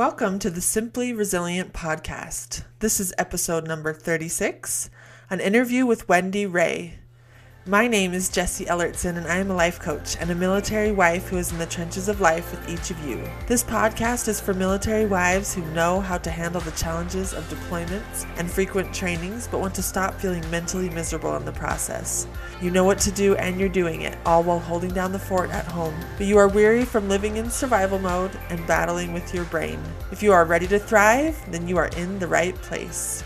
Welcome to the Simply Resilient podcast. This is episode number 36 an interview with Wendy Ray. My name is Jessie Ellertson, and I am a life coach and a military wife who is in the trenches of life with each of you. This podcast is for military wives who know how to handle the challenges of deployments and frequent trainings, but want to stop feeling mentally miserable in the process. You know what to do, and you're doing it, all while holding down the fort at home. But you are weary from living in survival mode and battling with your brain. If you are ready to thrive, then you are in the right place.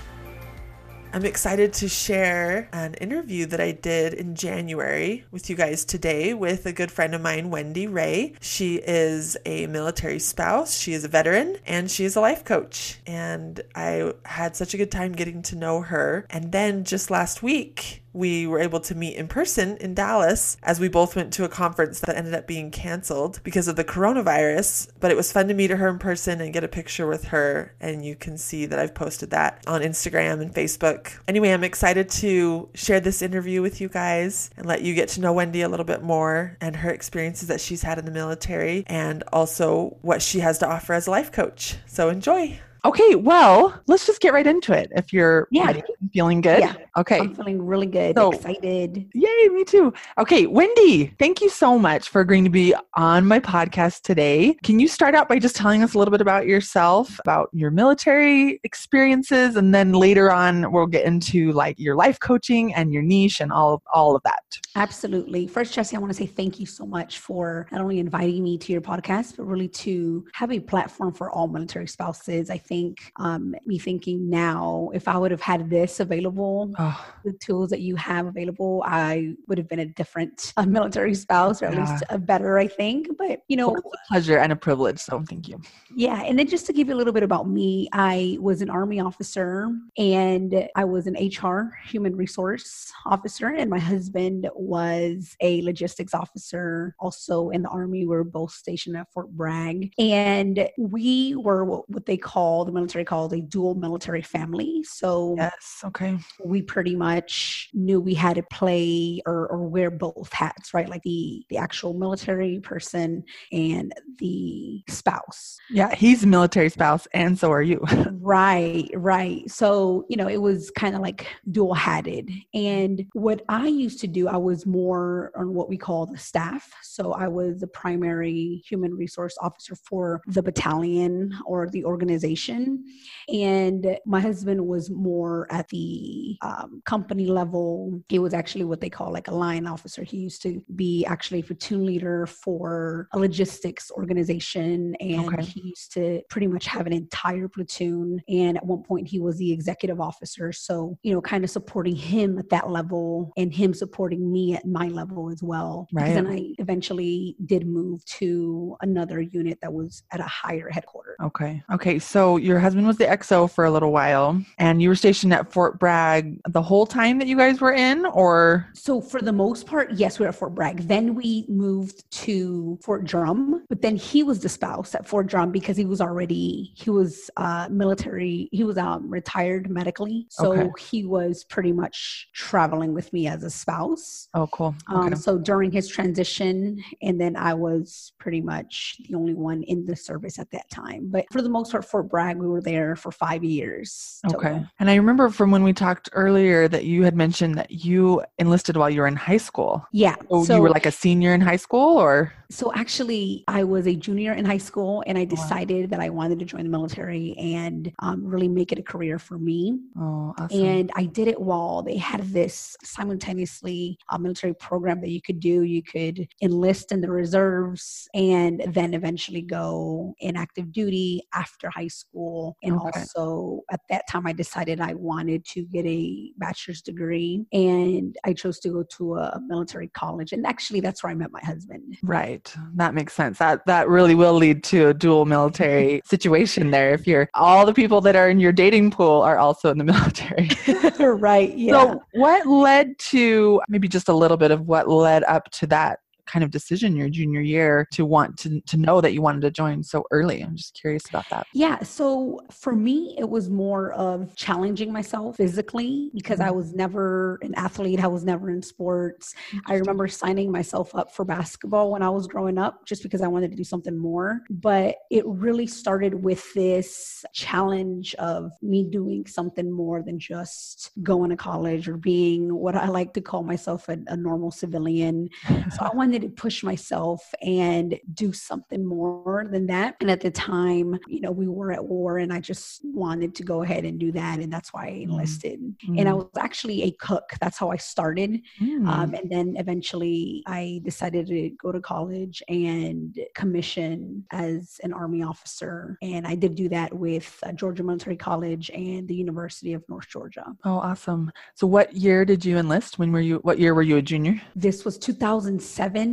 I'm excited to share an interview that I did in January with you guys today with a good friend of mine, Wendy Ray. She is a military spouse, she is a veteran, and she is a life coach. And I had such a good time getting to know her. And then just last week, we were able to meet in person in Dallas as we both went to a conference that ended up being canceled because of the coronavirus. But it was fun to meet her in person and get a picture with her. And you can see that I've posted that on Instagram and Facebook. Anyway, I'm excited to share this interview with you guys and let you get to know Wendy a little bit more and her experiences that she's had in the military and also what she has to offer as a life coach. So enjoy. Okay, well, let's just get right into it. If you're Yeah. ready feeling good. Yeah. Okay. I'm feeling really good, So- excited. Yay, me too. Okay, Wendy, thank you so much for agreeing to be on my podcast today. Can you start out by just telling us a little bit about yourself, about your military experiences, and then later on we'll get into like your life coaching and your niche and all all of that. Absolutely. First, Jessie, I want to say thank you so much for not only inviting me to your podcast, but really to have a platform for all military spouses. I think um, me thinking now, if I would have had this available, Oh, the tools that you have available, I would have been a different uh, military spouse, or at Yeah. least a better, I think. But, you know, well, it's a pleasure and a privilege. So thank you. Yeah, and then just to give you a little bit about me, I was an Army officer and I was an HR, human resource officer, and my husband was a logistics officer also in the Army. We were both stationed at Fort Bragg, and we were what, what they call, the military called a dual military family. So Yes. Okay. we pretty much knew we had to play or, or wear both hats, right? Like the, the actual military person and the spouse. Yeah, he's a military spouse, and so are you. Right, right. So, you know, it was kind of like dual hatted. And what I used to do, I was more on what we call the staff. So I was the primary human resource officer for the battalion or the organization. And my husband was more at the um, company level. He was actually what they call like a line officer. He used to be actually a platoon leader for a logistics organization. And Okay. he used to pretty much have an entire platoon. And at one point, he was the executive officer. So, you know, kind of supporting him at that level and him supporting me at my level as well. Right. Because then I eventually did move to another unit that was at a higher headquarters. Okay. Okay. So your husband was the XO for a little while, and you were stationed at Fort Bragg the whole time that you guys were in, or So for the most part, yes, we were at Fort Bragg. Then we moved to Fort Drum, but then he was the spouse at Fort Drum because he was already he was uh, military. He was um, retired medically, so Okay. he was pretty much traveling with me as a spouse. oh, cool. Um, Okay. So during his transition, and then I was pretty much the only one in the service at that time. But for the most part, Fort Bragg, we were there for five years. total. Okay. And I remember from when we talked earlier that you had mentioned that you enlisted while you were in high school. Yeah. So, you were like a senior in high school, or So actually, I was a junior in high school, and I Wow. decided that I wanted to join the military and um, really make it a career for me. oh, awesome. And I did it while they had this simultaneously uh, military program that you could do. You could enlist in the reserves and then eventually go in active duty after high school. And Okay. also at that time, I decided I wanted to get a bachelor's degree, and I chose to go to a military college. And actually, that's where I met my husband. Right. That makes sense. That that really will lead to a dual military situation there. If you're all the people that are in your dating pool are also in the military. right. Yeah. So what led to maybe just a little bit of what led up to that kind of decision your junior year to want to, to know that you wanted to join so early? I'm just curious about that. Yeah. So for me, it was more of challenging myself physically because I mm-hmm. was never an athlete. I was never in sports. I remember signing myself up for basketball when I was growing up just because I wanted to do something more. But it really started with this challenge of me doing something more than just going to college or being what I like to call myself a, a normal civilian. so I wanted to push myself and do something more than that. And at the time, you know, we were at war and I just wanted to go ahead and do that. And that's why I mm. enlisted. Mm. And I was actually a cook. That's how I started. Mm. Um, and then eventually I decided to go to college and commission as an Army officer. And I did do that with uh, Georgia Military College and the University of North Georgia. Oh, awesome. So what year did you enlist? When were you, what year were you a junior? This was 2007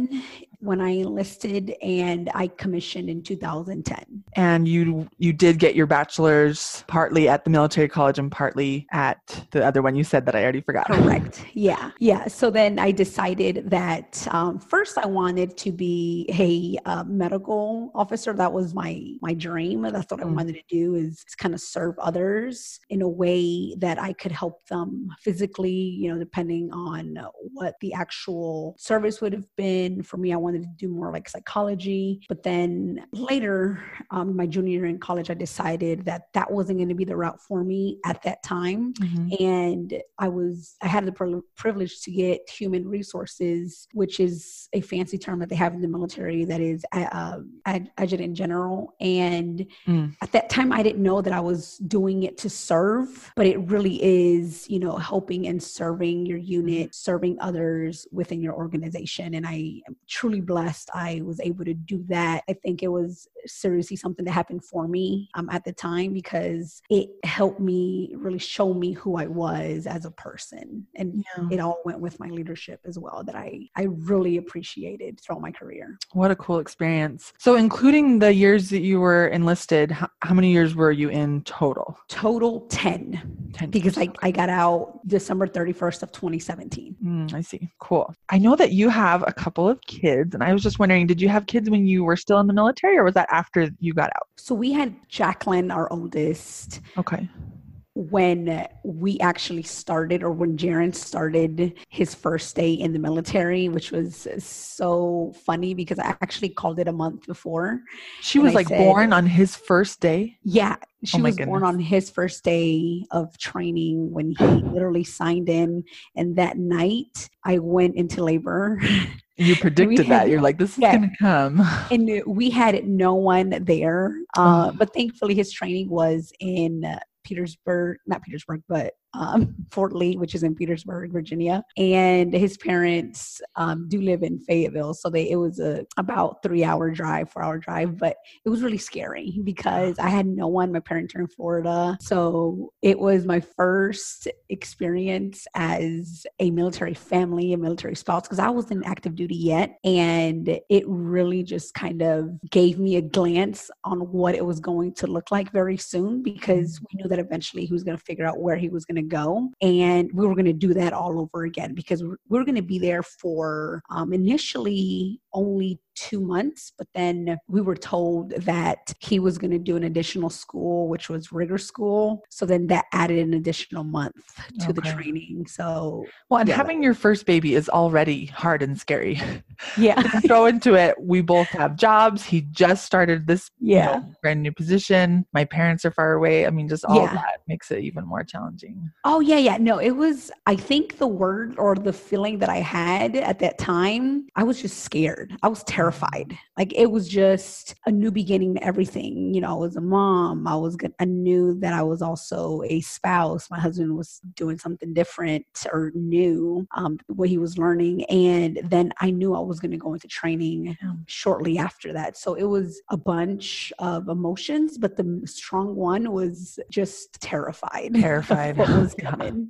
when I enlisted and I commissioned in 2010. And you you did get your bachelor's partly at the military college and partly at the other one you said that I already forgot. Correct. Yeah. Yeah. So then I decided that um, first I wanted to be a uh, medical officer. That was my my dream. That's what mm. I wanted to do is kind of serve others in a way that I could help them physically, you know, depending on what the actual service would have been. For me, I wanted to do more like psychology. But then later, um, my junior year in college, I decided that that wasn't going to be the route for me at that time. Mm-hmm. And I was, I had the privilege to get human resources, which is a fancy term that they have in the military that is uh, adjutant general. And mm. at that time, I didn't know that I was doing it to serve, but it really is, you know, helping and serving your unit, serving others within your organization. And I truly blessed I was able to do that. I think it was seriously something that happened for me um, at the time because it helped me really show me who I was as a person. And yeah. it all went with my leadership as well that I, I really appreciated throughout my career. What a cool experience. So, including the years that you were enlisted, how, how many years were you in total? Total 10. 10 because I, I got out December 31st of 2017. Mm, I see. Cool. I know that you have a couple of kids, and I was just wondering, did you have kids when you were still in the military, or was that after you got out? So we had Jacqueline, our oldest. Okay when we actually started or when Jaron started his first day in the military, which was so funny because I actually called it a month before. She was like said, born on his first day? Yeah. She oh was goodness. born on his first day of training when he literally signed in. And that night I went into labor. You predicted had, that. You're like, this is yeah, going to come. And we had no one there. Uh, oh. But thankfully, his training was in Petersburg, not Petersburg, but um, Fort Lee, which is in Petersburg, Virginia. And his parents um, do live in Fayetteville. So they, it was a about three hour drive, four hour drive, but it was really scary because I had no one. My parents are in Florida. So it was my first experience as a military family, a military spouse, because I wasn't active duty yet. And it really just kind of gave me a glance on what it was going to look like very soon because we knew that eventually he was going to figure out where he was going to to go. And we were going to do that all over again because we we're going to be there for um, initially only two months, but then we were told that he was going to do an additional school, which was rigger school. So then that added an additional month to okay. the training. So, well, and yeah. having your first baby is already hard and scary. Yeah. throw into it. We both have jobs. He just started this yeah. You know, brand new position. My parents are far away. I mean, just all yeah. that makes it even more challenging. Oh, yeah, yeah. No, it was, I think the word or the feeling that I had at that time, I was just scared. I was terrified terrified. Like it was just a new beginning to everything. You know, I was a mom. I was good. I knew that I was also a spouse. My husband was doing something different or new, um, what he was learning. And then I knew I was going to go into training um, shortly after that. So it was a bunch of emotions, but the strong one was just terrified. Terrified. what was coming.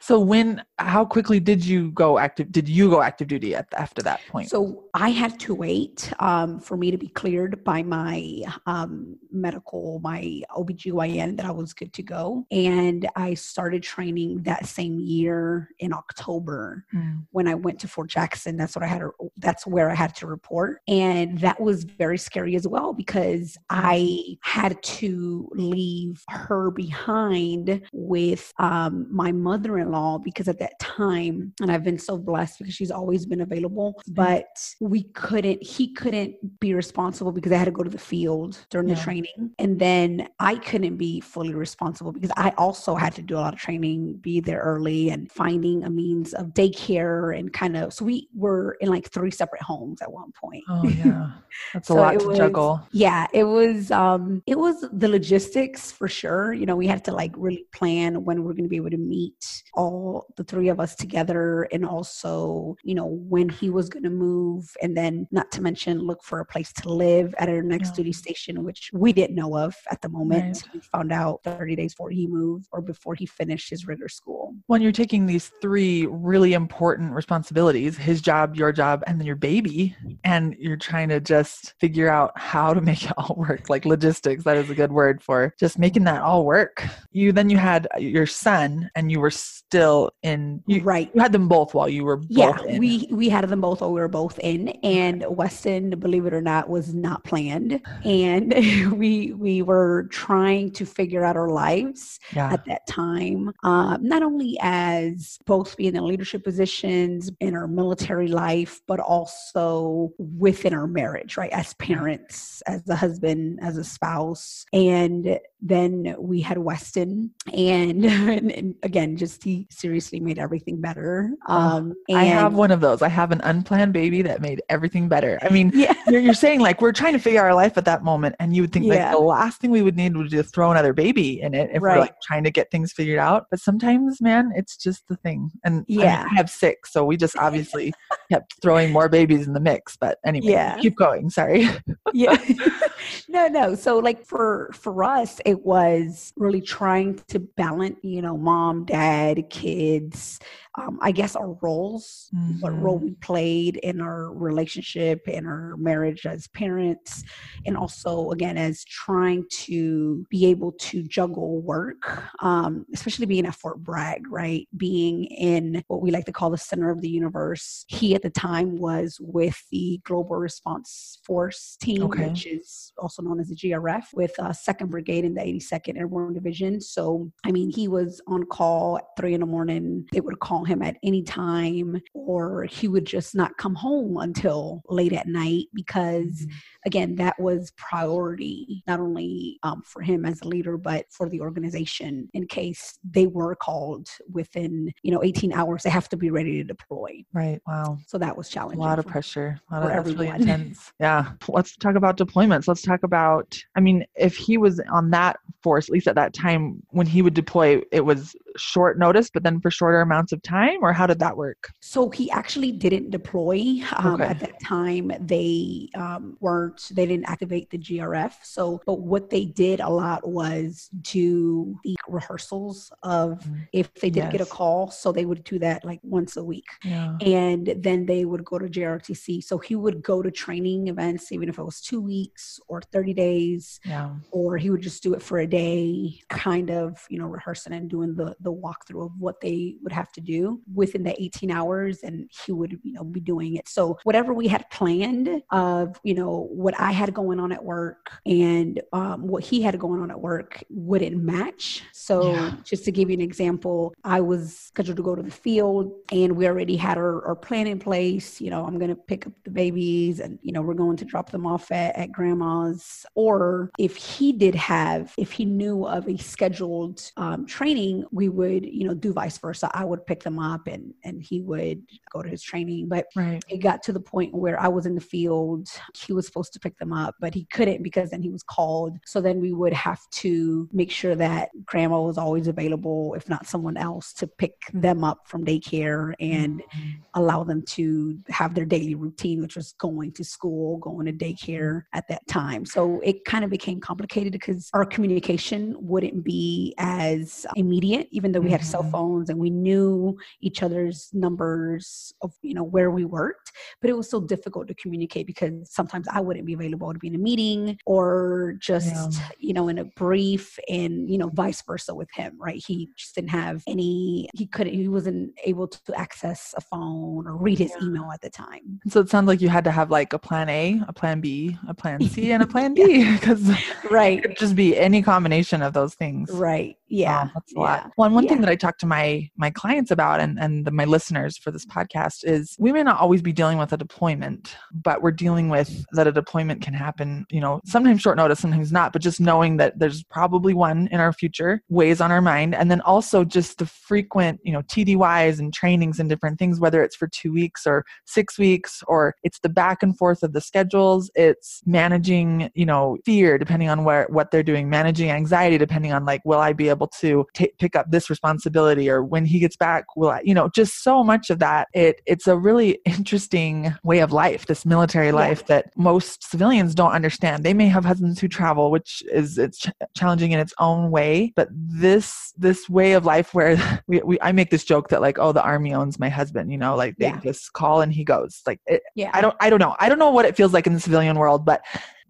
So when, how quickly did you go active? Did you go active duty at, after that point? So I had to wait um, for me to be cleared by my um, medical, my OBGYN that I was good to go. And I started training that same year in October mm. when I went to Fort Jackson. That's what I had to, that's where I had to report. And that was very scary as well because I had to leave her behind with um, my mother in law because at that time, and I've been so blessed because she's always been available, but we couldn't, he couldn't be responsible because I had to go to the field during yeah. the training. And then I couldn't be fully responsible because I also had to do a lot of training, be there early and finding a means of daycare and kind of, so we were in like three separate homes at one point. Oh, yeah. That's a lot to was, juggle. Yeah. It was, um, it was the logistics for sure. You know, we had to like really plan when we're going to be able to meet all the three of us together and also, you know, when he was going to move and then not to mention look for a place to live at our next yeah. duty station, which we didn't know of at the moment. Right. We found out 30 days before he moved or before he finished his rigger school. When you're taking these three really important responsibilities, his job, your job, and then your baby, and you're trying to just figure out how to make it all work, like logistics, that is a good word for just making that all work. You then you had your son and you were still in you, right. You had them both while you were yeah, we we had them both while we were both in and Weston, believe it or not, was not planned. And we we were trying to figure out our lives yeah. at that time, uh, not only as both being in leadership positions in our military life, but also within our marriage, right? As parents, as a husband, as a spouse, and then we had Weston, and, and again, just he seriously made everything better. Um, I have one of those. I have an unplanned baby that made everything better. I mean, yeah. you're, you're, saying like we're trying to figure our life at that moment, and you would think yeah. like the last thing we would need would just throw another baby in it if right. we're like trying to get things figured out. But sometimes, man, it's just the thing. And yeah, I, mean, I have six, so we just obviously kept throwing more babies in the mix. But anyway, yeah. keep going. Sorry. yeah. no, no. So like for for us, it was really trying to balance, you know, mom, dad, kids, um, I guess our roles, mm-hmm. what role we played in our relationship and our marriage as parents, and also again as trying to be able to juggle work, um, especially being at Fort Bragg, right? Being in what we like to call the center of the universe. He at the time was with the Global Response Force team, okay. which is also known as the GRF, with uh, Second Brigade in the 82nd Airborne Division. So I mean, he was on call at three in the morning. They would call call him at any time, or he would just not come home until late at night because, mm-hmm. again, that was priority, not only um, for him as a leader, but for the organization in case they were called within, you know, 18 hours, they have to be ready to deploy. Right. Wow. So that was challenging. A lot of pressure. A lot of, that's really intense. Yeah. Let's talk about deployments. Let's talk about, I mean, if he was on that force, at least at that time when he would deploy, it was short notice, but then for shorter amounts of time, or how did that work? So he actually didn't deploy um, okay. at that time. They um, weren't. They didn't activate the GRF. So, but what they did a lot was do the rehearsals of mm-hmm. if they did yes. get a call. So they would do that like once a week, yeah. and then they would go to JRTC. So he would go to training events, even if it was two weeks or thirty days, yeah. or he would just do it for a day, kind of you know rehearsing and doing the the walkthrough of what they would have to do within the 18 hours and he would you know be doing it. So whatever we had planned of you know what i had going on at work and um, what he had going on at work wouldn't match. So yeah. just to give you an example i was scheduled to go to the field and we already had our, our plan in place. You know i'm going to pick up the babies and you know we're going to drop them off at, at grandma's. Or if he did have if he knew of a scheduled um, training we would, you know, do vice versa. I would pick them up and and he would go to his training. But right. it got to the point where I was in the field. He was supposed to pick them up, but he couldn't because then he was called. So then we would have to make sure that grandma was always available, if not someone else, to pick them up from daycare and mm-hmm. allow them to have their daily routine, which was going to school, going to daycare at that time. So it kind of became complicated because our communication wouldn't be as immediate, even though we had cell mm-hmm. phones and we knew each other's numbers of you know where we worked but it was so difficult to communicate because sometimes i wouldn't be available to be in a meeting or just yeah. you know in a brief and you know vice versa with him right he just didn't have any he couldn't he wasn't able to access a phone or read his yeah. email at the time so it sounds like you had to have like a plan a a plan b a plan c and a plan d because right it could just be any combination of those things right yeah that's a yeah. One one thing that i talk to my my clients about and and the, my listeners for this podcast is we may not always be dealing with a deployment but we're dealing with that a deployment can happen you know sometimes short notice sometimes not but just knowing that there's probably one in our future weighs on our mind. And then also just the frequent you know tdys and trainings and different things whether it's for two weeks or six weeks or it's the back and forth of the schedules it's managing you know fear depending on where what they're doing managing anxiety depending on like will i be able to t- pick up this responsibility or when he gets back will i you know just so much of that. It it's a really interesting way of life this military life yeah. that most civilians don't understand. They may have husbands who travel which is it's ch- challenging in its own way but this this way of life where we, we i make this joke that like oh the army owns my husband you know like they yeah. just call and he goes. Like it, yeah. I don't i don't know. I don't know what it feels like in the civilian world but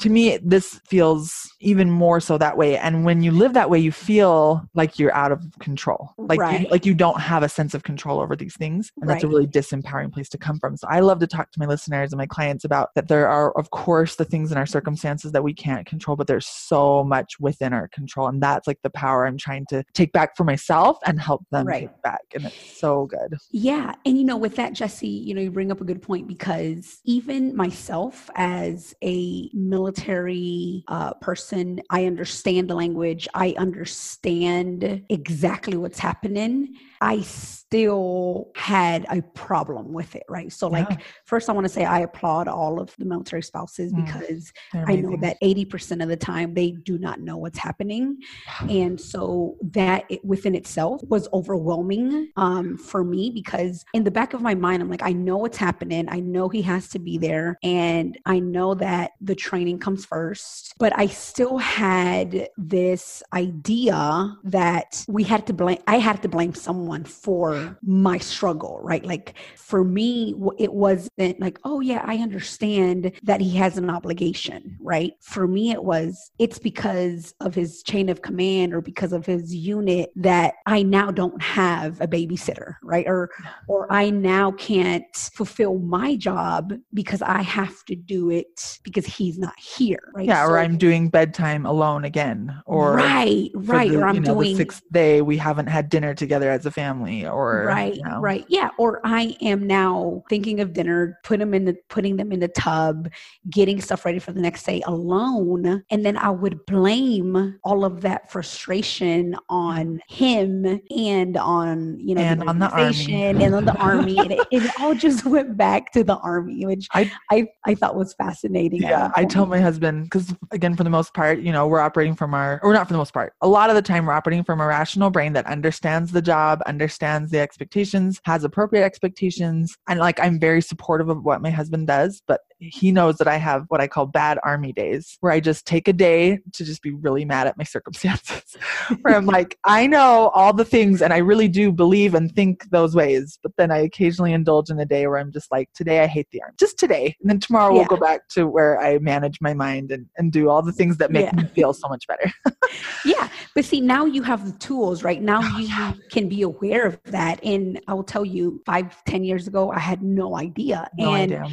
to me this feels even more so that way. And when you live that way you feel like you're out of control. Like right. you, like you don't have a sense of control over these things. And right. that's a really disempowering place to come from. So i love to talk to my listeners and my clients about that there are of course the things in our circumstances that we can't control but there's so much within our control. And that's like the power i'm trying to take back for myself and help them right. take back. And it's so good. Yeah. And you know with that jessie you know you bring up a good point because even myself as a military military uh, person. I understand the language. I understand exactly what's happening. I still had a problem with it, right? So, like, yeah. first, I want to say I applaud all of the military spouses mm. because I know that 80% of the time they do not know what's happening. And so, that it, within itself was overwhelming um, for me because in the back of my mind, I'm like, I know what's happening. I know he has to be there. And I know that the training comes first. But I still had this idea that we had to blame, I had to blame someone someone for my struggle, right? Like for me, it wasn't like, oh, yeah, I understand that he has an obligation, right? For me, it was, it's because of his chain of command or because of his unit that I now don't have a babysitter, right? Or, or I now can't fulfill my job because I have to do it because he's not here, right? Yeah, so, or I'm doing bedtime alone again, or right, right, the, or I'm you know, doing the sixth day we haven't had dinner together as a family or right you know. right yeah or i am now thinking of dinner put them in the putting them in the tub getting stuff ready for the next day alone and then i would blame all of that frustration on mm-hmm. him and on you know and the on the army and on the army and it, it, all just went back to the army which i i, I thought was fascinating yeah i tell my husband because again for the most part you know we're operating from our or not for the most part a lot of the time we're operating from a rational brain that understands the job understands the expectations, has appropriate expectations. And like, I'm very supportive of what my husband does, but he knows that I have what I call bad army days, where I just take a day to just be really mad at my circumstances. where I'm like, I know all the things and I really do believe and think those ways, but then I occasionally indulge in a day where I'm just like, today I hate the army, just today. And then tomorrow yeah. we'll go back to where I manage my mind and, and do all the things that make yeah. me feel so much better. yeah. But see, now you have the tools, right? Now oh, you yeah. can be aware of that. And I will tell you, five, ten years ago, I had no idea. No and idea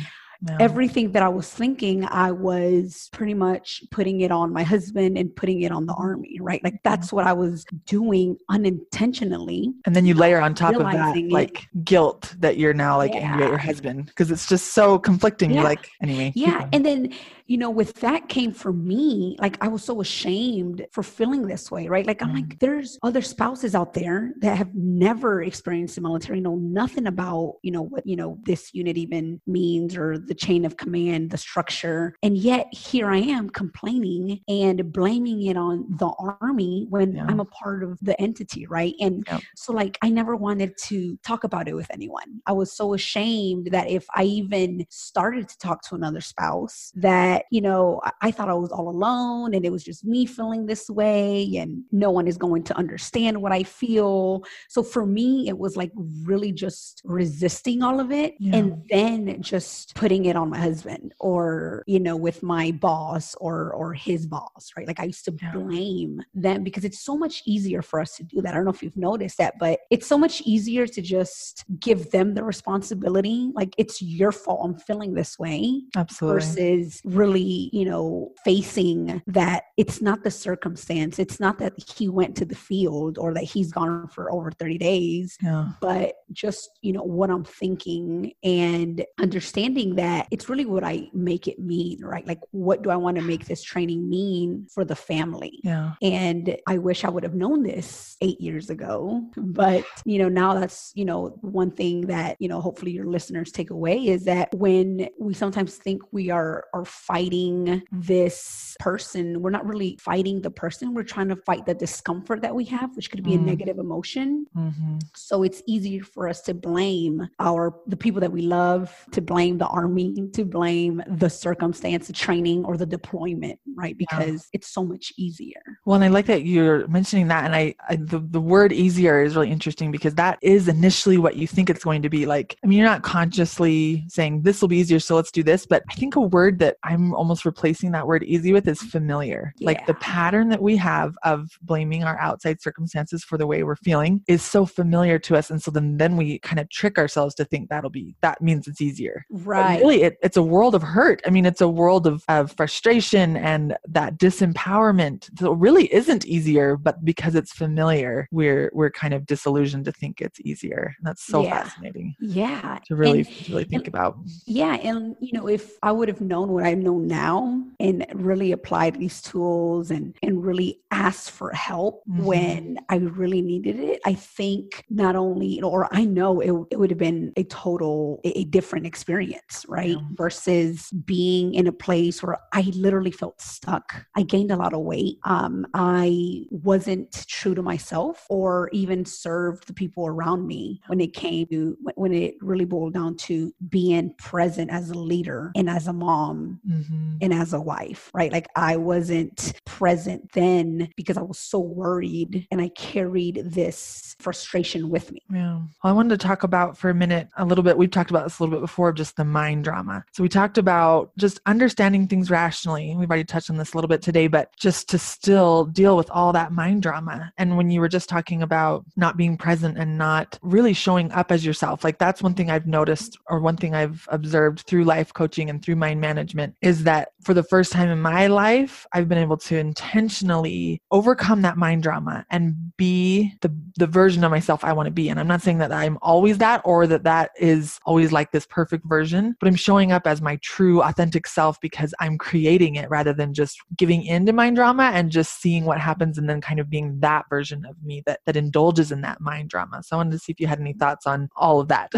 everything that I was thinking, I was pretty much putting it on my husband and putting it on the army, right? Like that's mm-hmm. what I was doing unintentionally. And then you layer on top of that it. like guilt that you're now like yeah. angry at your husband because it's just so conflicting. Yeah. You're like, anyway. Yeah. And then you know, with that came for me, like I was so ashamed for feeling this way, right? Like I'm like, mm. there's other spouses out there that have never experienced the military, know nothing about, you know, what, you know, this unit even means or the chain of command, the structure. And yet here I am complaining and blaming it on the army when yeah. I'm a part of the entity, right? And yeah. so, like, I never wanted to talk about it with anyone. I was so ashamed that if I even started to talk to another spouse, that, you know, I thought I was all alone and it was just me feeling this way and no one is going to understand what I feel. So for me, it was like really just resisting all of it yeah. and then just putting it on my husband or, you know, with my boss or or his boss, right? Like I used to blame them because it's so much easier for us to do that. I don't know if you've noticed that, but it's so much easier to just give them the responsibility. Like it's your fault I'm feeling this way. Absolutely. Versus really, you know, facing that it's not the circumstance. It's not that he went to the field or that he's gone for over 30 days, yeah. but just, you know, what I'm thinking and understanding that it's really what I make it mean, right? Like, what do I want to make this training mean for the family? Yeah. And I wish I would have known this eight years ago, but, you know, now that's, you know, one thing that, you know, hopefully your listeners take away is that when we sometimes think we are, are fighting this person, we're not really fighting the person. We're trying to fight the discomfort that we have, which could be mm. a negative emotion. Mm-hmm. So it's easier for us to blame our the people that we love, to blame the army, to blame the circumstance, the training, or the deployment, right? Because yeah. it's so much easier. Well, and I like that you're mentioning that, and I, I the the word easier is really interesting because that is initially what you think it's going to be. Like, I mean, you're not consciously saying this will be easier, so let's do this, but I think a word that I'm almost replacing that word easy with is familiar. Yeah. Like the pattern that we have of blaming our outside circumstances for the way we're feeling is so familiar to us and so then then we kind of trick ourselves to think that'll be that means it's easier right really it, it's a world of hurt i mean it's a world of, of frustration and that disempowerment so really isn't easier but because it's familiar we're we're kind of disillusioned to think it's easier and that's so yeah. fascinating yeah to really and, to really think and, about yeah and you know if i would have known what i know now and really applied these tools and and really asked for help mm-hmm. when I really needed it, I think not only, or I know it, it would have been a total, a, different experience, right? Yeah. Versus being in a place where I literally felt stuck. I gained a lot of weight. Um, I wasn't true to myself or even served the people around me when it came to, when it really boiled down to being present as a leader and as a mom mm-hmm. and as a wife, right? Like I wasn't present then because I was so worried and I carried this frustration with me. Yeah. Well, I wanted to talk about for a minute a little bit. We've talked about this a little bit before, just the mind drama. So we talked about just understanding things rationally. We've already touched on this a little bit today, but just to still deal with all that mind drama. And when you were just talking about not being present and not really showing up as yourself, like that's one thing I've noticed or one thing I've observed through life coaching and through mind management is that for the first time in my life, I've been able to intentionally overcome that mind drama and be the the version of myself I want to be. And I'm not saying that I'm always that or that that is always like this perfect version, but I'm showing up as my true authentic self because I'm creating it rather than just giving in to mind drama and just seeing what happens and then kind of being that version of me that that indulges in that mind drama. So I wanted to see if you had any thoughts on all of that.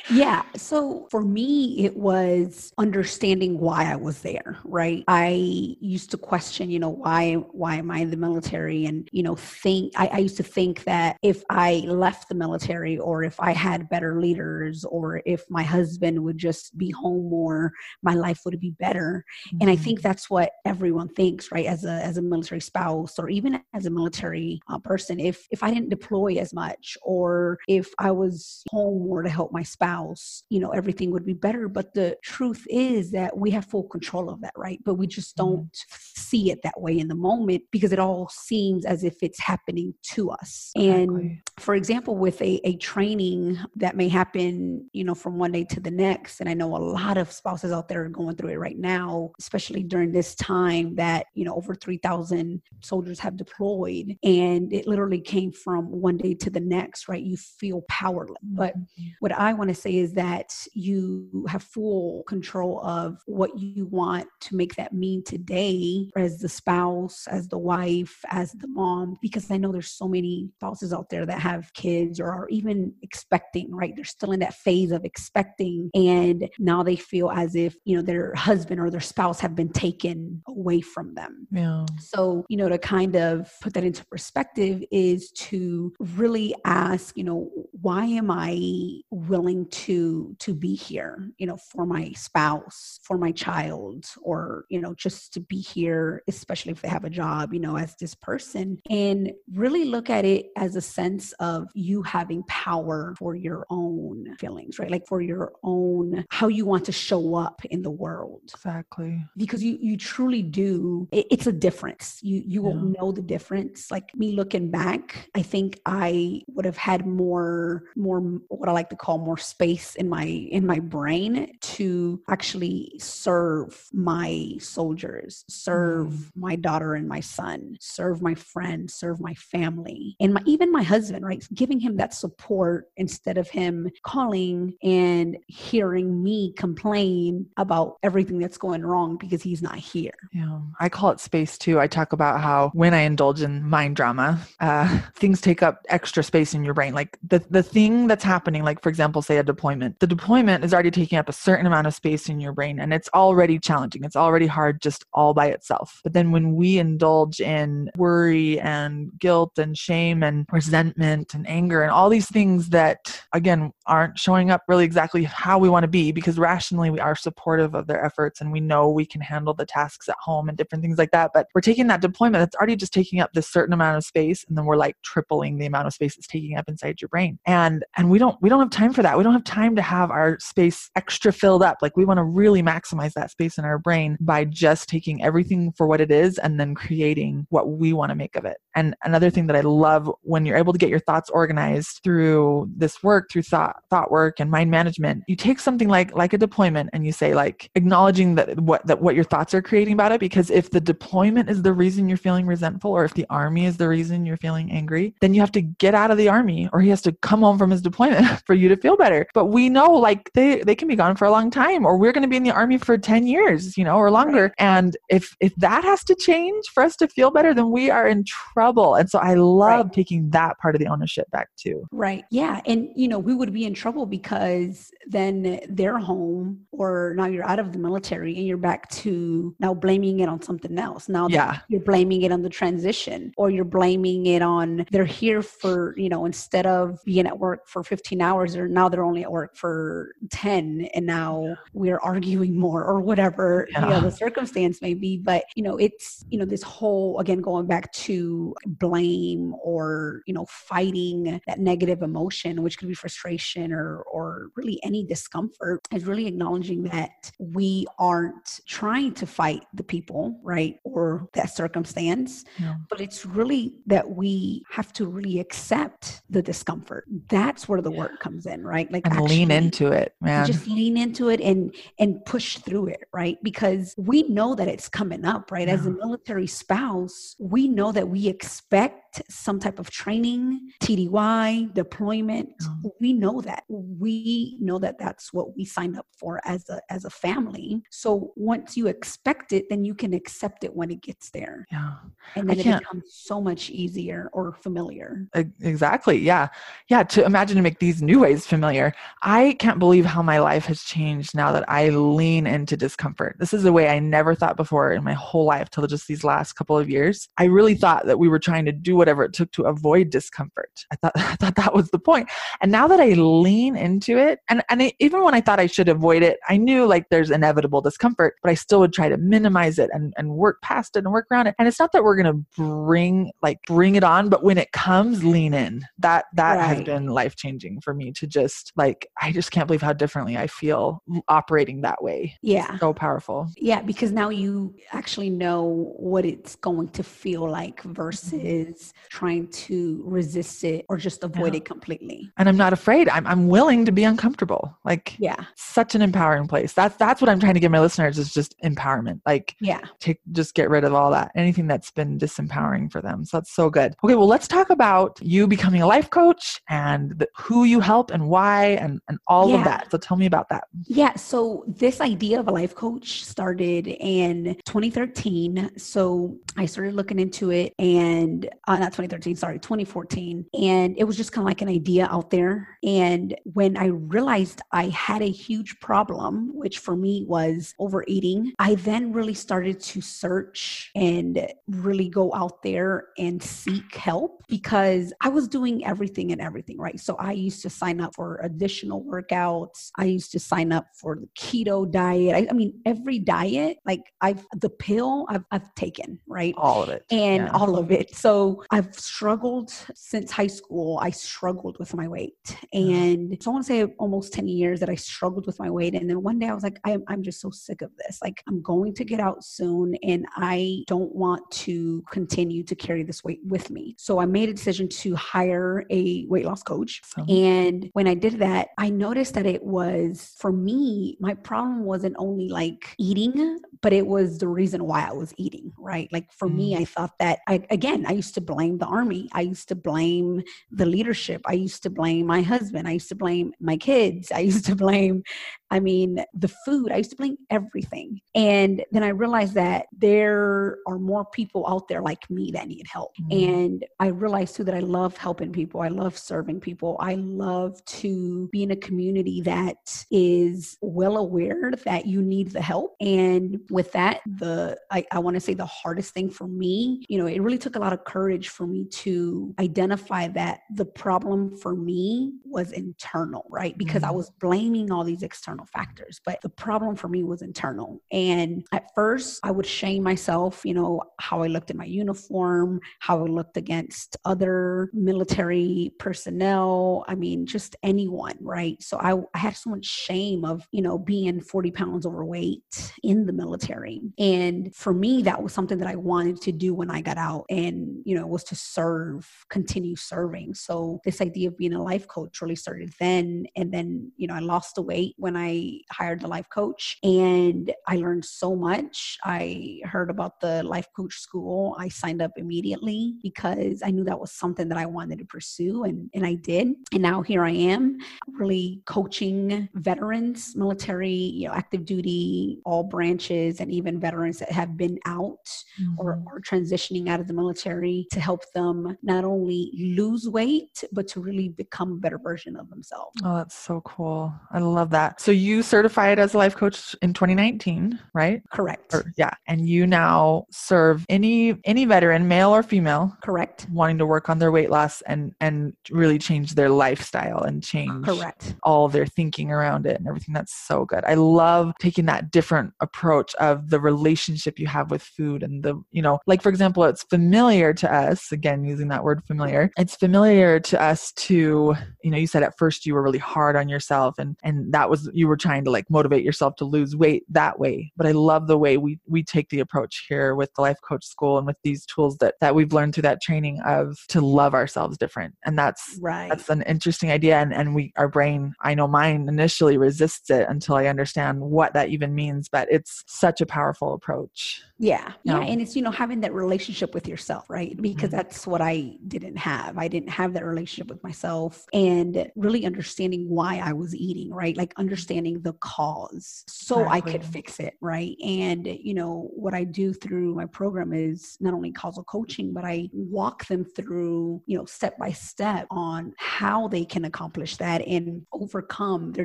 yeah. So for me, it was understanding why I was there, right? I used to question, you know, why why am I in the military? And, you know, think I, I used to think that if I left the military or if I had better leaders or if my husband would just be home more, my life would be better. Mm-hmm. And I think mm-hmm. that's what everyone thinks, right? As a as a military spouse or even as a military uh, person, if if I didn't deploy as much or if I was home more to help my spouse, you know, everything would be better. But the truth is that we have full control of that, right? But we just mm-hmm. don't mm-hmm. see it that way in the moment because it all seems as if it's happening to us. And for example, with a, a training that may happen, you know, from one day to the next, and I know a lot of spouses out there are going through it right now, especially during this time that, you know, over 3,000 soldiers have deployed. And it literally came from one day to the next, right? You feel powerless. But mm-hmm. what I want to say is that you have full control of what you want to make that mean today as the spouse, as the wife, as the mom, because I know there's so many spouses out there that have kids or are even expecting, right? They're still in that phase of expecting. And now they feel as if, you know, their husband or their spouse have been taken away from them. Yeah. So, you know, to kind of put that into perspective is to really ask, you know, why am I willing to to be here, you know, for my spouse, for my child, or, you know, just to be here, especially if they have a job, you know, as this person, and really look at it as a sense of you having power for your own feelings, right? Like for your own how you want to show up in the world. Exactly. Because you you truly do it, it's a difference. You you yeah. will know the difference. Like me looking back, I think I would have had more more what I like to call more space in my in my brain to actually serve my soldiers, serve mm. my daughter and my son, serve my friends, serve my family, and my even my husband, right? Giving him that support instead of him calling and hearing me complain about everything that's going wrong because he's not here. Yeah, I call it space too. I talk about how when I indulge in mind drama, uh, things take up extra space in your brain. Like the the thing that's happening, like for example, say a deployment. The deployment is already taking up a certain amount of space in your brain, and it's already challenging. It's already hard just all by itself. But then when we indulge in worry and guilt and shame and resentment and anger and all these things that again aren't showing up really exactly how we want to be because rationally we are supportive of their efforts and we know we can handle the tasks at home and different things like that but we're taking that deployment that's already just taking up this certain amount of space and then we're like tripling the amount of space it's taking up inside your brain. And and we don't we don't have time for that. We don't have time to have our space extra filled up. Like we want to really maximize that space in our brain by just taking everything for what it is and then creating what we want to make of it and another thing that i love when you're able to get your thoughts organized through this work through thought thought work and mind management you take something like like a deployment and you say like acknowledging that what that what your thoughts are creating about it because if the deployment is the reason you're feeling resentful or if the army is the reason you're feeling angry then you have to get out of the army or he has to come home from his deployment for you to feel better. But we know like they they can be gone for a long time or we're going to be in the army for 10 years you know or longer. And if if that has to change for us to feel better then we are in trouble and so i love right. taking that part of the ownership back too. Right. Yeah. And you know we would be in trouble because then they're home or now you're out of the military and you're back to now blaming it on something else. Now yeah. you're blaming it on the transition or you're blaming it on they're here for you know instead of being at work for 15 hours or now they're only at work for 10 and now we're arguing more or whatever yeah. you know the circumstance may be. But you know it's you know this whole again going back to blame or you know fighting that negative emotion which could be frustration or or really any discomfort is really acknowledging that we aren't trying to fight the people right or that circumstance but it's really that we have to really accept the discomfort. That's where the work comes in right? Like and lean into it man. just lean into it and and push through it right? Because we know that it's coming up right? As a military spouse we know that we expect some type of training, TDY, deployment. Mm-hmm. We know that. We know that that's what we signed up for as a as a family. So once you expect it, then you can accept it when it gets there. Yeah. And then it becomes so much easier or familiar. Exactly. Yeah. Yeah. To imagine to make these new ways familiar. I can't believe how my life has changed now that I lean into discomfort. This is a way I never thought before in my whole life till just these last couple of years. I really thought that we were trying to do whatever it took to avoid discomfort. I thought I thought that was the point. And now that I lean into it, and and it, even when I thought I should avoid it, I knew like there's inevitable discomfort, but I still would try to minimize it and and work past it and work around it. And it's not that we're gonna bring like bring it on, but when it comes, lean in. That that right. has been life changing for me to just like I just can't believe how differently I feel operating that way. Yeah, so powerful. Yeah, because now you actually know what it's going to feel like mm-hmm. versus trying to resist it or just avoid yeah. it completely. And I'm not afraid. I'm I'm willing to be uncomfortable. Like yeah, such an empowering place. That's that's what I'm trying to give my listeners is just empowerment. Like yeah, take just get rid of all that anything that's been disempowering for them. So that's so good. Okay, well let's talk about you becoming a life coach and the, who you help and why and and all yeah. of that. So tell me about that. Yeah. So this idea of a life coach started in 2013. So I started looking into it and uh, not 2013, sorry, 2014. And it was just kind of like an idea out there. And when I realized I had a huge problem, which for me was overeating, I then really started to search and really go out there and seek help because I was doing everything and everything, right? So I used to sign up for additional workouts. I used to sign up for the keto diet. I, I mean, every diet, like I've, the pill I've, I've taken, right? All of it. And yeah. all of it. So I've struggled since high school. I struggled with my weight. Mm-hmm. And so I want to say almost 10 years that I struggled with my weight. And then one day I was like, I'm, I'm just so sick of this. Like, I'm going to get out soon and I don't want to continue to carry this weight with me. So I made a decision to hire a weight loss coach. And when I did that, I noticed that it was for me, my problem wasn't only like eating, but it was the reason why I was eating, right? Like for mm. me, I thought that I, again, I used to blame the army. I used to blame the leadership. I used to blame my husband. I used to blame my kids. I used to blame I mean, the food, I used to blame everything. And then I realized that there are more people out there like me that need help. Mm-hmm. And I realized too that I love helping people. I love serving people. I love to be in a community that is well aware that you need the help. And with that, the, I, I want to say the hardest thing for me, you know, it really took a lot of courage for me to identify that the problem for me was internal, right? Because mm-hmm. I was blaming all these external factors. But the problem for me was internal. And at first, I would shame myself, you know, how I looked in my uniform, how I looked against other military personnel. I mean, just anyone, right? So I, I had so much shame of, you know, being 40 pounds overweight in the military. And for me, that was something that I wanted to do when I got out and, you know, was to serve, continue serving. So this idea of being a life coach really started then. And then, you know, I lost the weight when I I hired the life coach and I learned so much. I heard about the life coach school. I signed up immediately because I knew that was something that I wanted to pursue and, and I did. And now here I am really coaching veterans, military, you know, active duty, all branches, and even veterans that have been out mm-hmm. or, or transitioning out of the military to help them not only lose weight, but to really become a better version of themselves. Oh, that's so cool. I love that. So you certified as a life coach in 2019, right? Correct. Or, yeah, and you now serve any any veteran, male or female, correct, wanting to work on their weight loss and and really change their lifestyle and change correct all their thinking around it and everything. That's so good. I love taking that different approach of the relationship you have with food and the you know, like for example, it's familiar to us again using that word familiar. It's familiar to us to you know, you said at first you were really hard on yourself and and that was you were trying to like motivate yourself to lose weight that way. But i love the way we we take the approach here with the life coach school and with these tools that that we've learned through that training of to love ourselves different. And that's right. that's an interesting idea and and we our brain i know mine initially resists it until i understand what that even means but it's such a powerful approach. Yeah. Yeah and it's you know having that relationship with yourself right? Because mm-hmm. that's what i didn't have i didn't have that relationship with myself and really understanding why i was eating right like understanding understanding the cause so exactly. I could fix it, right? And, you know, what I do through my program is not only causal coaching, but I walk them through, you know, step by step on how they can accomplish that and overcome their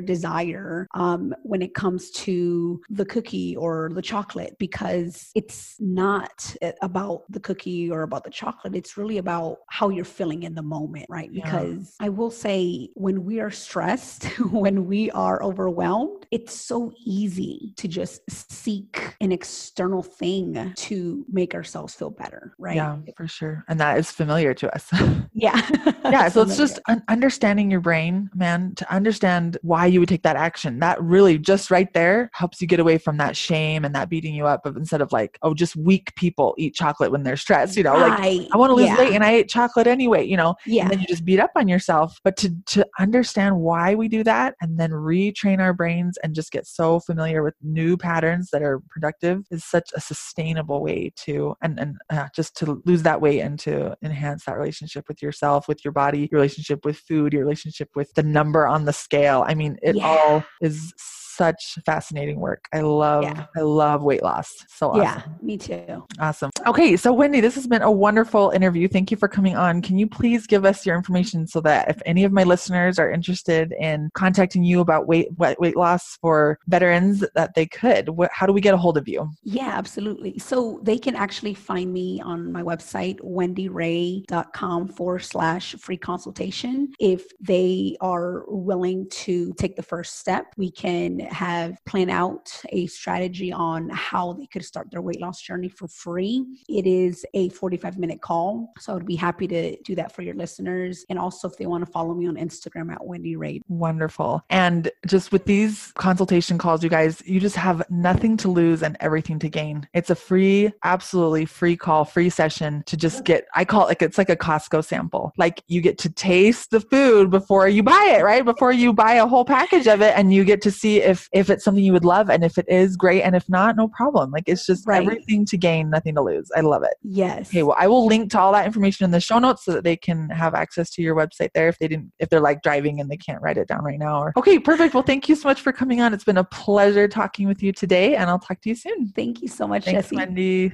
desire um, when it comes to the cookie or the chocolate, because it's not about the cookie or about the chocolate. It's really about how you're feeling in the moment, right? Because yeah. I will say, when we are stressed, when we are overwhelmed, it's so easy to just seek an external thing to make ourselves feel better, right? Yeah, for sure. And that is familiar to us. yeah. yeah. So it's just understanding your brain, man, to understand why you would take that action. That really just right there helps you get away from that shame and that beating you up of instead of like, oh, just weak people eat chocolate when they're stressed, you know, right. like I want to lose yeah. weight and I ate chocolate anyway, you know, yeah. and then you just beat up on yourself. But to, to understand why we do that and then retrain our brains and just get so familiar with new patterns that are productive is such a sustainable way to and and uh, just to lose that weight and to enhance that relationship with yourself with your body your relationship with food your relationship with the number on the scale i mean it yeah. all is such fascinating work. I love yeah. I love weight loss. So awesome. Yeah, me too. Awesome. Okay, so Wendy, this has been a wonderful interview. Thank you for coming on. Can you please give us your information so that if any of my listeners are interested in contacting you about weight weight loss for veterans that they could, what, how do we get a hold of you? Yeah, absolutely. So they can actually find me on my website wendyray.com forward slash free consultation. If they are willing to take the first step, we can have plan out a strategy on how they could start their weight loss journey for free. It is a 45 minute call. So I'd be happy to do that for your listeners. And also if they want to follow me on Instagram at Wendy Ray. Wonderful. And just with these consultation calls, you guys, you just have nothing to lose and everything to gain. It's a free, absolutely free call, free session to just get, I call it like it's like a Costco sample. Like you get to taste the food before you buy it, right? Before you buy a whole package of it and you get to see if if it's something you would love and if it is great and if not, no problem. Like it's just right. everything to gain, nothing to lose. I love it. Yes. Okay, well I will link to all that information in the show notes so that they can have access to your website there if they didn't if they're like driving and they can't write it down right now or Okay, perfect. Well, thank you so much for coming on. It's been a pleasure talking with you today and I'll talk to you soon. Thank you so much, Thanks, Jessie. Wendy.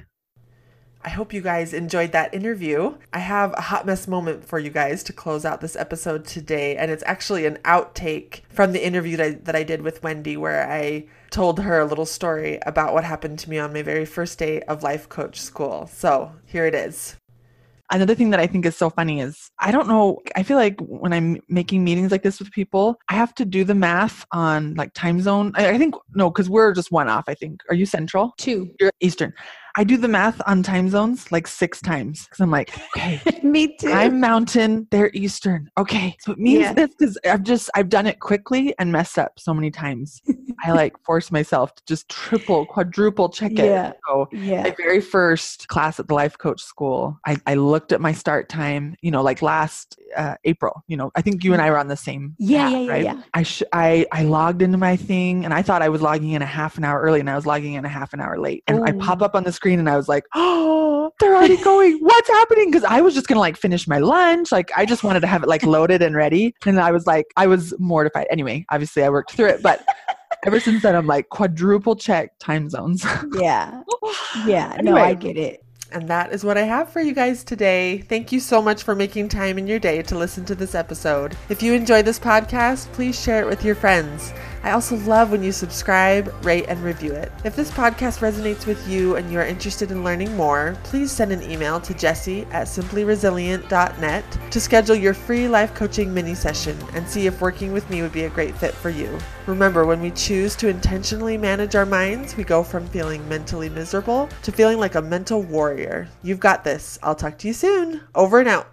I hope you guys enjoyed that interview. I have a hot mess moment for you guys to close out this episode today, and it's actually an outtake from the interview that I, that I did with Wendy, where I told her a little story about what happened to me on my very first day of life coach school. So here it is. Another thing that I think is so funny is I don't know. I feel like when I'm making meetings like this with people, I have to do the math on like time zone. I, I think, no, because we're just one off, I think. Are you central? Two. You're Eastern. I do the math on time zones like six times because I'm like, okay, me too. I'm Mountain, they're Eastern. Okay, so it means yeah. this because I've just I've done it quickly and messed up so many times. I like force myself to just triple, quadruple check it. Yeah. So yeah. my very first class at the life coach school, I, I looked at my start time. You know, like last uh, April. You know, I think you and I were on the same. Yeah, path, yeah, yeah, right? yeah. I sh- I I logged into my thing and I thought I was logging in a half an hour early and I was logging in a half an hour late. And Ooh. I pop up on the screen and I was like, oh, they're already going. What's happening? Because I was just gonna like finish my lunch. Like I just wanted to have it like loaded and ready. And I was like, I was mortified. Anyway, obviously I worked through it, but ever since then I'm like quadruple check time zones. yeah. Yeah. Anyway, no, I get it. And that is what I have for you guys today. Thank you so much for making time in your day to listen to this episode. If you enjoy this podcast, please share it with your friends. I also love when you subscribe, rate, and review it. If this podcast resonates with you and you are interested in learning more, please send an email to Jessie at simplyresilient.net to schedule your free life coaching mini session and see if working with me would be a great fit for you. Remember, when we choose to intentionally manage our minds, we go from feeling mentally miserable to feeling like a mental warrior. You've got this. I'll talk to you soon. Over and out.